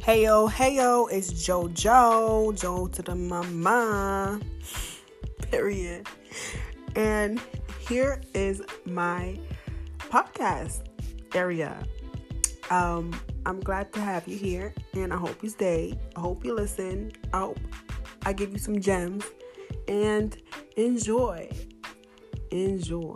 Heyo, heyo, it's JoJo, Joe to the mama, period. And here is my podcast area. Um, I'm glad to have you here, and I hope you stay. I hope you listen. I hope I give you some gems, and enjoy. Enjoy.